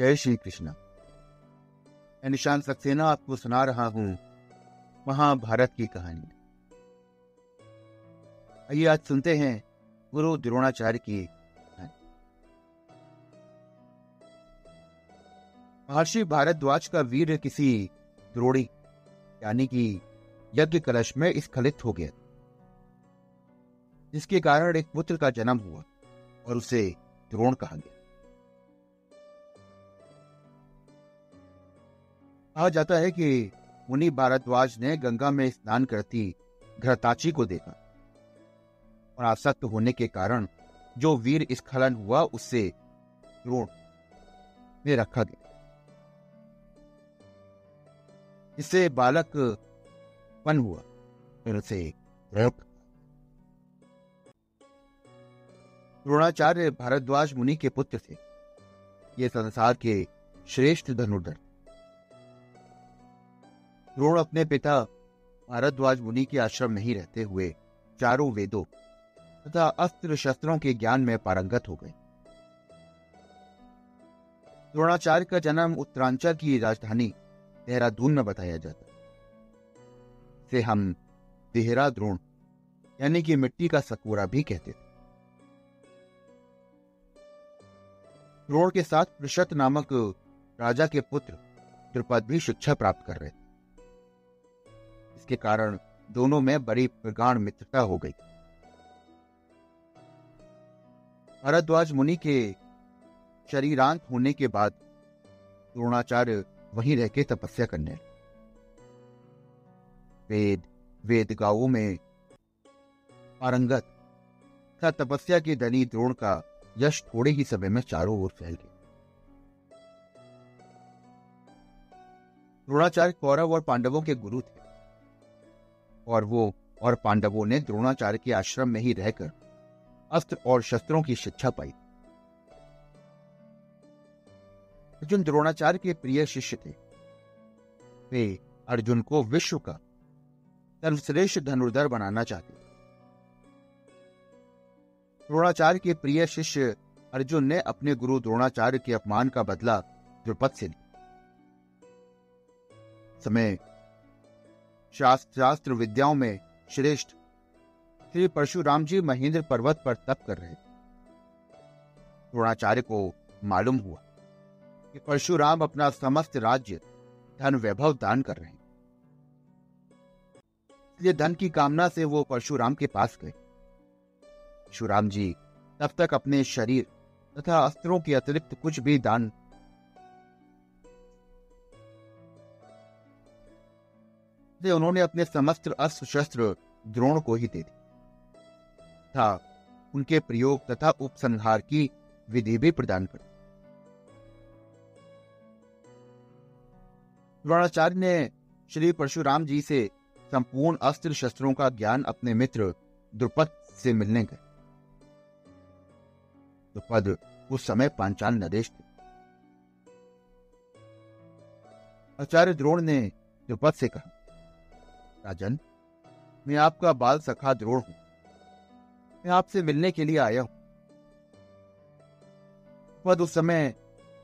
जय श्री कृष्ण। मैं निशान सक्सेना आपको सुना रहा हूँ। महाभारत की कहानी। आइए आज सुनते हैं गुरु द्रोणाचार्य की महर्षि भारद्वाज का वीर किसी द्रोणी, यानी कि यज्ञ कलश में स्खलित हो गया जिसके कारण एक पुत्र का जन्म हुआ और उसे द्रोण कहा गया। कहा जाता है कि मुनि भारद्वाज ने गंगा में स्नान करती घृताची को देखा और आसक्त होने के कारण जो वीर स्खलन हुआ, उससे द्रोण में रखा गया। इससे बालक पन हुआ, फिर उसे द्रोणाचार्य भारद्वाज मुनि के पुत्र थे। ये संसार के श्रेष्ठ धनुर्धर द्रोण अपने पिता भारद्वाज मुनि के आश्रम में ही रहते हुए चारों वेदों तथा अस्त्र शस्त्रों के ज्ञान में पारंगत हो गए। द्रोणाचार्य का जन्म उत्तरांचल की राजधानी देहरादून में बताया जाता से हम देहरा द्रोण यानी कि मिट्टी का सकोरा भी कहते थे। द्रोण के साथ पृषत नामक राजा के पुत्र द्रुपद भी शिक्षा प्राप्त कर रहे थे। इसके कारण दोनों में बड़ी प्रगाढ़ मित्रता हो गई। भरद्वाज मुनि के शरीरांत होने के बाद द्रोणाचार्य वहीं रह के तपस्या करने लगे। वेद वेद गाँवों में पारंगत तथा तपस्या के धनी द्रोण का यश थोड़े ही समय में चारों ओर फैल गया। द्रोणाचार्य कौरव और पांडवों के गुरु थे। और वो और पांडवों ने द्रोणाचार्य के आश्रम में ही रहकर अस्त्र और शस्त्रों की शिक्षा पाई। अर्जुन द्रोणाचार्य के प्रिय शिष्य थे। वे अर्जुन को विश्व का सर्वश्रेष्ठ धनुर्धर बनाना चाहते थे। द्रोणाचार्य के प्रिय शिष्य अर्जुन ने अपने गुरु द्रोणाचार्य के अपमान का बदला द्रुपद से लिया। समय शास्त्र शास्त्र विद्याओं में श्रेष्ठ श्री परशुराम जी महेंद्र पर्वत पर तप कर रहे द्रोणाचार्य को मालूम हुआ कि परशुराम अपना समस्त राज्य धन वैभव दान कर रहे हैं। इसलिए धन की कामना से वो परशुराम के पास गए। परशुराम जी तब तक अपने शरीर तथा अस्त्रों के अतिरिक्त कुछ भी दान इसलिए उन्होंने अपने समस्त अस्त्र शस्त्र, द्रोण को ही दे दी था, उनके प्रयोग तथा उपसंहार की विधि भी प्रदान कर द्रोणाचार्य ने श्री परशुराम जी से संपूर्ण अस्त्र शस्त्रों का ज्ञान अपने मित्र द्रुपद से मिलने गए। द्रुपद उस समय पांचाल नदेश थे। आचार्य द्रोण ने द्रुपद से कहा राजन, मैं आपका बाल सखा द्रोण हूँ। मैं आपसे मिलने के लिए आया हूँ। पद उस समय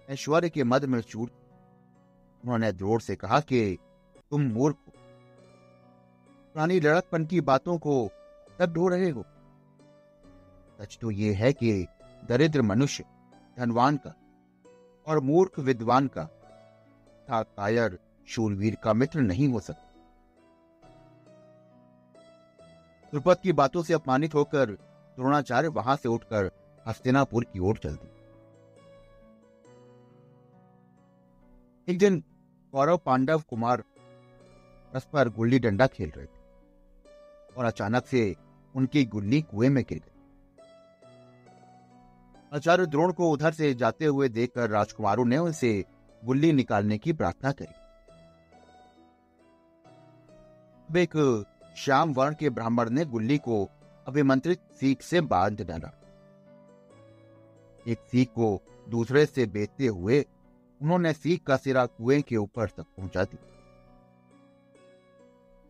ऐश्वर्य के मद में चूर उन्होंने द्रोण से कहा कि तुम मूर्ख हो। पुरानी लड़कपन की बातों को तब ढो रहे हो। सच तो यह है कि दरिद्र मनुष्य, धनवान का और मूर्ख विद्वान का, था कायर शूरवीर का मित्र नहीं हो सकता। द्रुपद की बातों से अपमानित होकर द्रोणाचार्य वहाँ से उठकर हस्तिनापुर की ओर चल दी एक दिन कौरव पांडव कुमार परस्पर गुल्ली डंडा खेल रहे थे और अचानक से उनकी गुल्ली कुएँ में गिर गई। आचार्य द्रोण को उधर से जाते हुए देखकर राजकुमारों ने उनसे गुल्ली निकालने की प्रार्थना करी। एक श्याम वर्ण के ब्राह्मण ने गुल्ली को अभिमंत्रित सीख से बाँध डाला। एक सीख को दूसरे से बेचते हुए उन्होंने सीख का सिरा कुएँ के ऊपर तक पहुँचा दिया।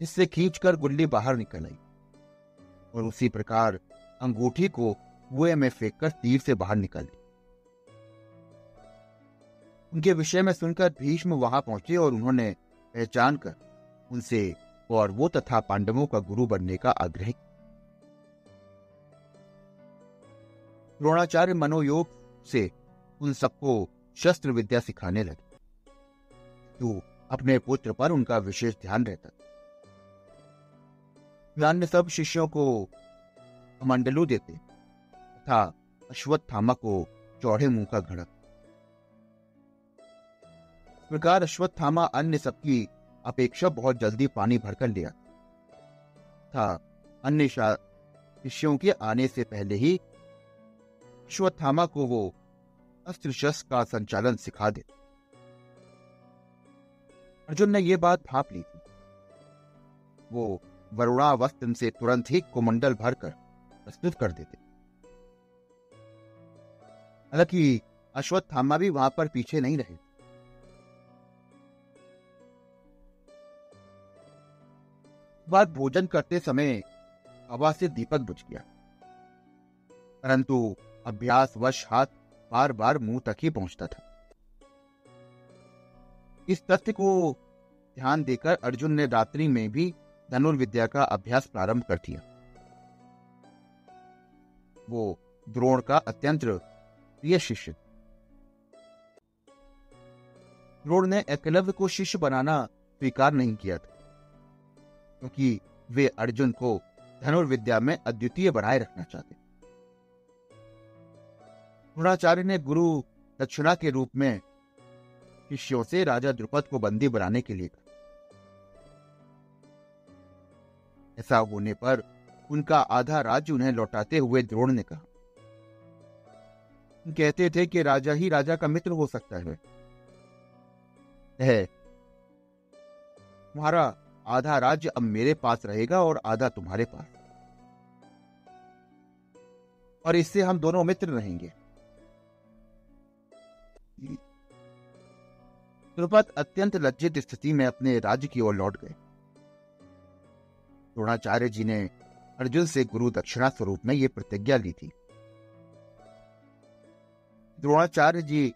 जिससे खींचकर गुल्ली बाहर निकल आई और उसी प्रकार अंगूठी को कुएँ में फेंककर तीर से बाहर निकल। दी उनके विषय में सुनकर भीष्म वहाँ पहुँचे और उन्होंने पहचान कर उनसे और वो तथा पांडवों का गुरु बनने का आग्रह द्रोणाचार्य मनोयोग से उन सबको शस्त्र विद्या सिखाने लगे। तो अपने पुत्र पर उनका विशेष ध्यान रहता। अन्य सब शिष्यों को मंडलू देते तथा अश्वत्थामा को चौड़े मुँह का घड़क प्रकार अश्वत्थामा अन्य सबकी अपेक्षा बहुत जल्दी पानी भरकर लिया। था। अन्य शिष्यों के आने से पहले ही अश्वत्थामा को वो अस्त्र शस्त्र का संचालन सिखा दे। अर्जुन ने यह बात भाप ली थी। वो वरुणावस्त्र से तुरंत ही कुमंडल भरकर प्रस्तुत कर देते। हालाँकि अश्वत्थामा भी वहाँ पर पीछे नहीं रहे। बाद भोजन करते समय हवा से दीपक बुझ गया। परंतु अभ्यास वश हाथ बार बार मुँह तक ही पहुँचता था। इस तथ्य को ध्यान देकर अर्जुन ने रात्रि में भी धनुर्विद्या का अभ्यास प्रारंभ कर दिया। वो द्रोण का अत्यंत प्रिय शिष्य। द्रोण ने एकलव्य को शिष्य बनाना स्वीकार नहीं किया था। क्योंकि वे अर्जुन को धनुर्विद्या में अद्वितीय बनाए रखना चाहते द्रोणाचार्य ने गुरु दक्षिणा के रूप में शिष्यों से राजा द्रुपद को बंदी बनाने के लिए कहा। ऐसा होने पर उनका आधा राज्य उन्हें लौटाते हुए द्रोण ने कहा। कहते थे कि राजा ही राजा का मित्र हो सकता है। तुम्हारा आधा राज्य अब मेरे पास रहेगा और आधा तुम्हारे पास। और इससे हम दोनों मित्र रहेंगे। द्रुपद अत्यंत लज्जित स्थिति में अपने राज्य की ओर लौट गए। द्रोणाचार्य जी ने अर्जुन से गुरु दक्षिणा स्वरूप में यह प्रतिज्ञा ली थी। द्रोणाचार्य जी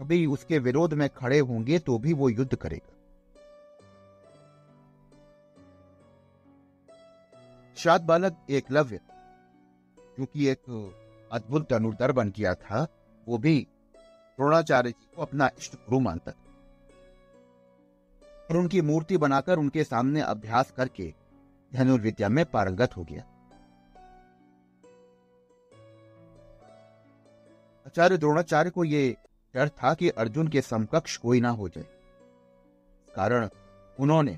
कभी उसके विरोध में खड़े होंगे तो भी वो युद्ध करेगा। शाद बालक एकलव्य क्योंकि एक अद्भुत धनुर्धर बन गया था, वो भी द्रोणाचार्य जी को अपना इष्ट गुरु मानता था। और उनकी मूर्ति बनाकर उनके सामने अभ्यास करके धनुर्विद्या में पारंगत हो गया। आचार्य द्रोणाचार्य को यह डर था कि अर्जुन के समकक्ष कोई ना हो जाए। कारण उन्होंने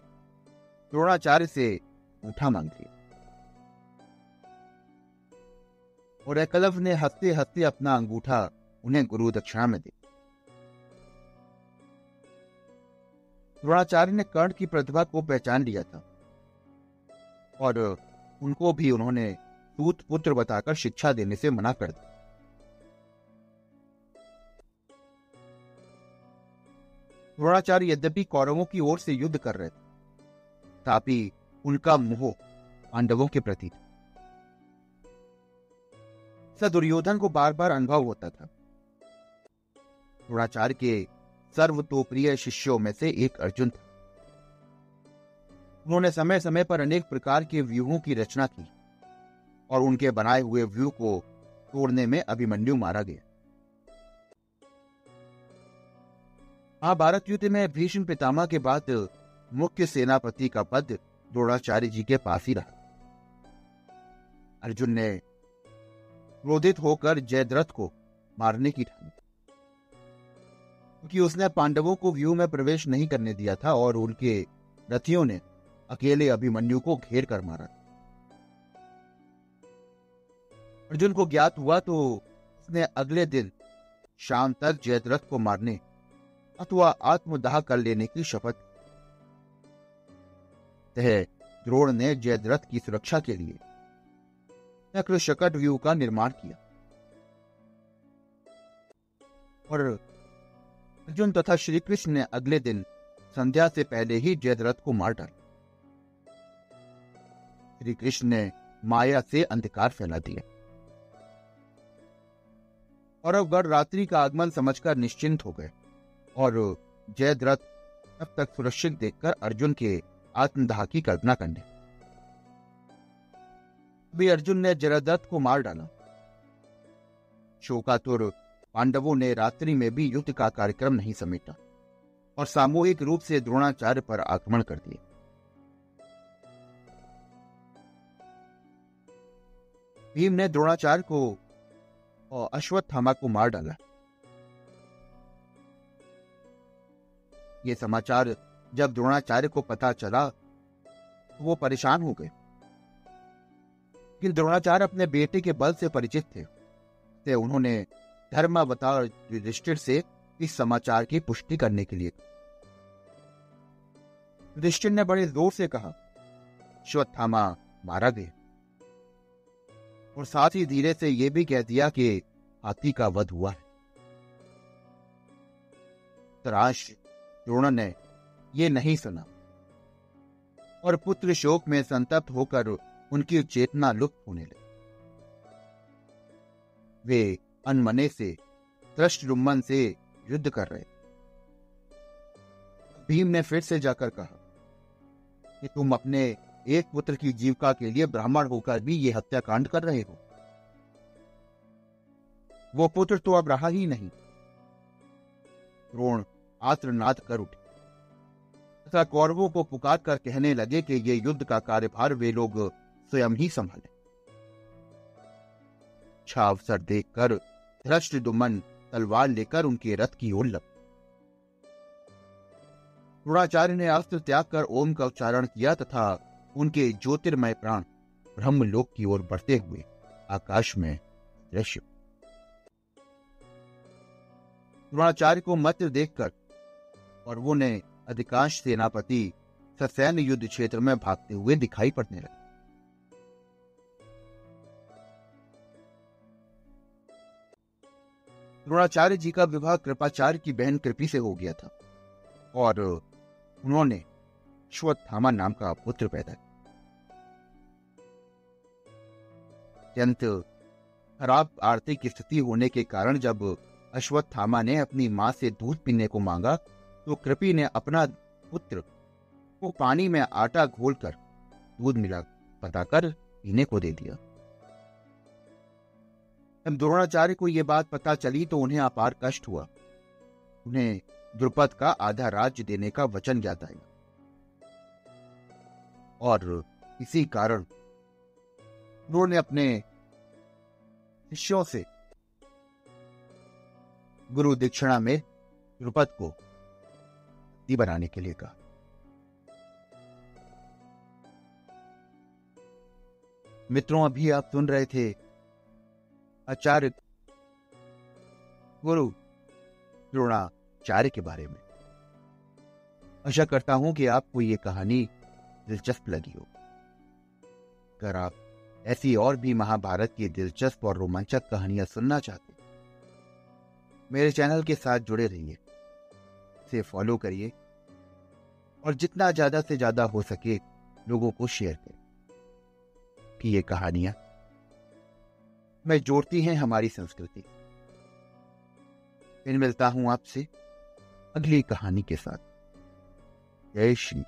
द्रोणाचार्य से उठा मांग लिया। और एकलव ने हँसते हँसते अपना अंगूठा उन्हें गुरु दक्षिणा में दे। द्रोणाचार्य ने कर्ण की प्रतिभा को पहचान लिया था। और उनको भी उन्होंने सूत पुत्र बताकर शिक्षा देने से मना कर दिया। द्रोणाचार्य यद्यपि कौरवों की ओर से युद्ध कर रहे थे तथापि उनका मोह पांडवों के प्रति था। दुर्योधन को बार बार अनुभव होता था। द्रोणाचार्य के सर्वतोप्रिय शिष्यों में से एक अर्जुन था। उन्होंने समय समय पर अनेक प्रकार के व्यूहों की रचना की और उनके बनाए हुए व्यू को तोड़ने में अभिमन्यु मारा गया। महाभारत युद्ध में भीष्म पितामह के बाद मुख्य सेनापति का पद द्रोणाचार्य जी के पास ही रहा। अर्जुन ने क्रोधित होकर जयद्रथ को मारने की ठानी क्योंकि उसने पांडवों को व्यू में प्रवेश नहीं करने दिया था और उनके रथियों ने अकेले अभिमन्यु को घेर कर मारा अर्जुन को ज्ञात हुआ तो उसने अगले दिन शाम तक जयद्रथ को मारने अथवा आत्मदाह कर लेने की शपथ द्रोण ने जयद्रथ की सुरक्षा के लिए नक्र शकट व्यू का निर्माण किया। और अर्जुन तथा श्री कृष्ण ने अगले दिन संध्या से पहले ही जयद्रथ को मार डाला। श्री कृष्ण ने माया से अंधकार फैला दिया। और अब गढ़ रात्रि का आगमन समझकर निश्चिंत हो गए। और जयद्रथ तब तक सुरक्षित देखकर अर्जुन के आत्मदाह की कल्पना करने अभी अर्जुन ने जयद्रथ को मार डाला। शोकातुर पांडवों ने रात्रि में भी युद्ध का कार्यक्रम नहीं समेटा और सामूहिक रूप से द्रोणाचार्य पर आक्रमण कर दिए। भीम ने द्रोणाचार्य को और अश्वत्थामा को मार डाला। ये समाचार जब द्रोणाचार्य को पता चला तो वो परेशान हो गए। कि द्रोणाचार्य अपने बेटे के बल से परिचित थे। ते उन्होंने धर्मावतार युधिष्ठिर से इस समाचार की पुष्टि करने के लिए। युधिष्ठिर ने बड़े ज़ोर से कहा, श्वत्थामा मारा गया और साथ ही धीरे से यह भी कह दिया कि हाथी का वध हुआ है। तराश द्रोण ने यह नहीं सुना। और पुत्र शोक में संतप्त होकर उनकी चेतना लुप्त होने लगी। वे अनमने से रुमन से युद्ध कर रहे भीम ने फिर से जाकर कहा कि तुम अपने एक पुत्र की जीविका के लिए ब्राह्मण होकर भी ये हत्याकांड कर रहे हो। वो पुत्र तो अब रहा ही नहीं। द्रोण आत्रनाद कर उठे। तथा कौरवों को पुकार कर कहने लगे कि ये युद्ध का कार्यभार वे लोग स्वयं ही संभाले। अच्छा अवसर देखकर, धृष्ट दुमन तलवार लेकर उनके रथ की ओर लग। द्रोणाचार्य ने अस्त्र त्याग कर ओम का उच्चारण किया तथा उनके ज्योतिर्मय प्राण ब्रह्मलोक की ओर बढ़ते हुए आकाश में दृश्य। द्रोणाचार्य को मत देखकर और वो ने अधिकांश सेनापति ससैन्य युद्ध क्षेत्र में भागते हुए दिखाई पड़ने लगे। द्रोणाचार्य जी का विवाह कृपाचार्य की बहन कृपी से हो गया था और उन्होंने श्वत्थामा नाम का पुत्र पैदा किया। अत्यंत खराब आर्थिक स्थिति होने के कारण जब अश्वत्थामा ने अपनी माँ से दूध पीने को मांगा तो कृपी ने अपना पुत्र को पानी में आटा घोलकर दूध मिला, बताकर पीने को दे दिया। द्रोणाचार्य को यह बात पता चली तो उन्हें अपार कष्ट हुआ। उन्हें द्रुपद का आधा राज्य देने का वचन ज्ञात आया। और इसी कारण उन्होंने अपने शिष्यों से गुरु दीक्षिणा में द्रुपद को बनाने के लिए कहा। मित्रों, अभी आप सुन रहे थे आचार्य गुरु द्रोणाचार्य के बारे में। आशा करता हूँ कि आपको ये कहानी दिलचस्प लगी हो। अगर आप ऐसी और भी महाभारत की दिलचस्प और रोमांचक कहानियाँ सुनना चाहते मेरे चैनल के साथ जुड़े रहिए, इसे फॉलो करिए और जितना ज़्यादा से ज़्यादा हो सके लोगों को शेयर करें कि ये कहानियाँ में जोड़ती हैं हमारी संस्कृति। फिर मिलता हूँ आपसे अगली कहानी के साथ। जय श्री